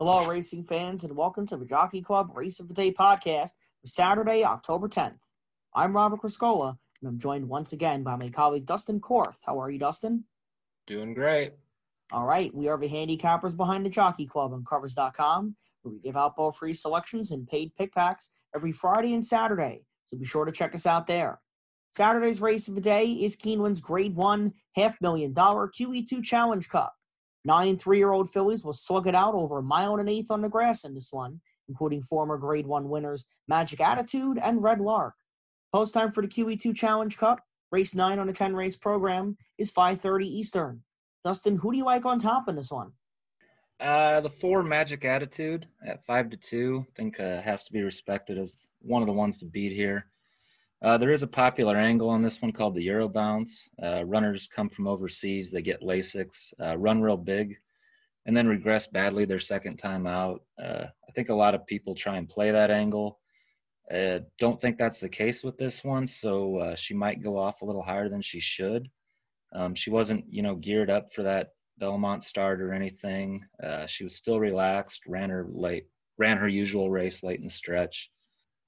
Hello, racing fans, and welcome to the Jockey Club Race of the Day podcast for Saturday, October 10th. I'm Robert Criscola, and I'm joined once again by my colleague Dustin Korth. How are you, Dustin? Doing great. All right, we are the handicappers behind the Jockey Club on Covers.com, where we give out both free selections and paid pick packs every Friday and Saturday, so be sure to check us out there. Saturday's race of the day is Keeneland's Grade 1 half million dollar QE2 Challenge Cup. Nine three year old fillies will slug it out over a mile and an eighth on the grass in this one, including former Grade 1 winners Magic Attitude and Red Lark. Post time for the QE2 Challenge Cup, race 9 on a 10 race program, is 5.30 Eastern. Dustin, who do you like on top in this one? Uh, the four Magic Attitude at 5 to 2, I think uh, has to be respected as one of the ones to beat here. Uh, there is a popular angle on this one called the Euro Bounce. Uh, runners come from overseas, they get Lasix, uh, run real big, and then regress badly their second time out. Uh, I think a lot of people try and play that angle. Uh, don't think that's the case with this one, so she might go off a little higher than she should. Um, she wasn't, you know, geared up for that Belmont start or anything. she was still relaxed, ran her late, ran her usual race late in the stretch.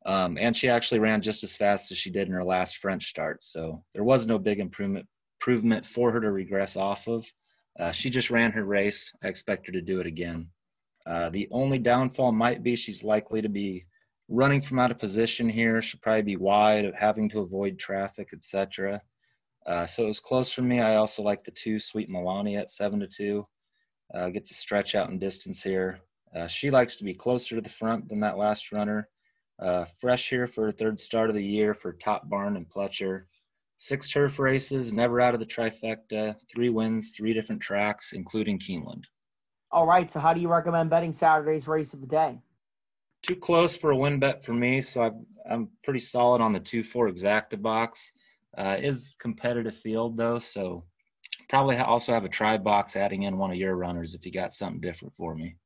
Um, and she actually ran just as fast as she did in her last French start. So there was no big improvement improvement for her to regress off of. Uh, she just ran her race. I expect her to do it again. Uh, the only downfall might be she's likely to be running from out of position here. She'll probably be wide, having to avoid traffic, etc. Uh, so it was close for me. I also like the two Sweet Melania at seven to two. Uh, gets a stretch out in distance here. Uh, she likes to be closer to the front than that last runner. Uh, fresh here for a third start of the year for Top Barn and Pletcher. Six turf races, never out of the trifecta, three wins, three different tracks, including Keeneland. All right, so how do you recommend betting Saturday's race of the day? Too close for a win bet for me, so I'm, I'm pretty solid on the 2 4 exacta box. Uh, is competitive field though, so probably also have a try box adding in one of your runners if you got something different for me.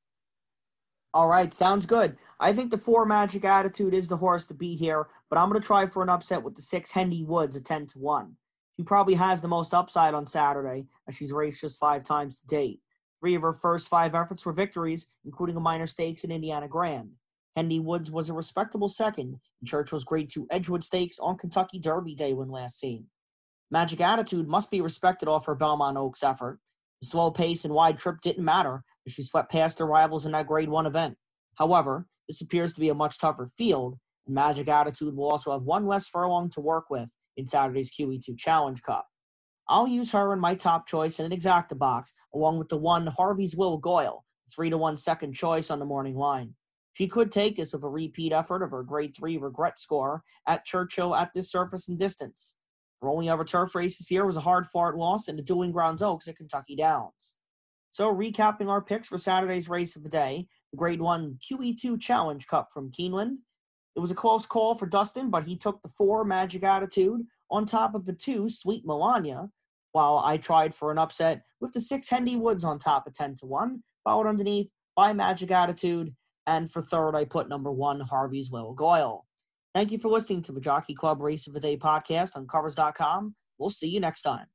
All right, sounds good. I think the four magic attitude is the horse to beat here, but I'm going to try for an upset with the six Hendy Woods at 10 to 1. She probably has the most upside on Saturday, as she's raced just five times to date. Three of her first five efforts were victories, including a minor stakes in Indiana Grand. Hendy Woods was a respectable second in Churchill's Grade 2 Edgewood Stakes on Kentucky Derby Day when last seen. Magic Attitude must be respected off her Belmont Oaks effort. Slow pace and wide trip didn't matter as she swept past her rivals in that Grade 1 event. However, this appears to be a much tougher field, and Magic Attitude will also have one less furlong to work with in Saturday's QE2 Challenge Cup. I'll use her in my top choice in an exacta box, along with the one Harvey's Lil Goil, 3 to 1 second choice on the morning line. She could take this with a repeat effort of her grade 3 regret score at Churchill at this surface and distance. Her only other turf race this year was a hard fought loss in the Dueling Grounds Oaks at Kentucky Downs. So, recapping our picks for Saturday's race of the day, the Grade 1 QE2 Challenge Cup from Keeneland. It was a close call for Dustin, but he took the four Magic Attitude on top of the two Sweet Melania, while I tried for an upset with the six Hendy Woods on top of 10 to 1, followed underneath by Magic Attitude, and for third, I put number one Harvey's Lil Goil. Thank you for listening to the Jockey Club Race of the Day podcast on Covers.com. We'll see you next time.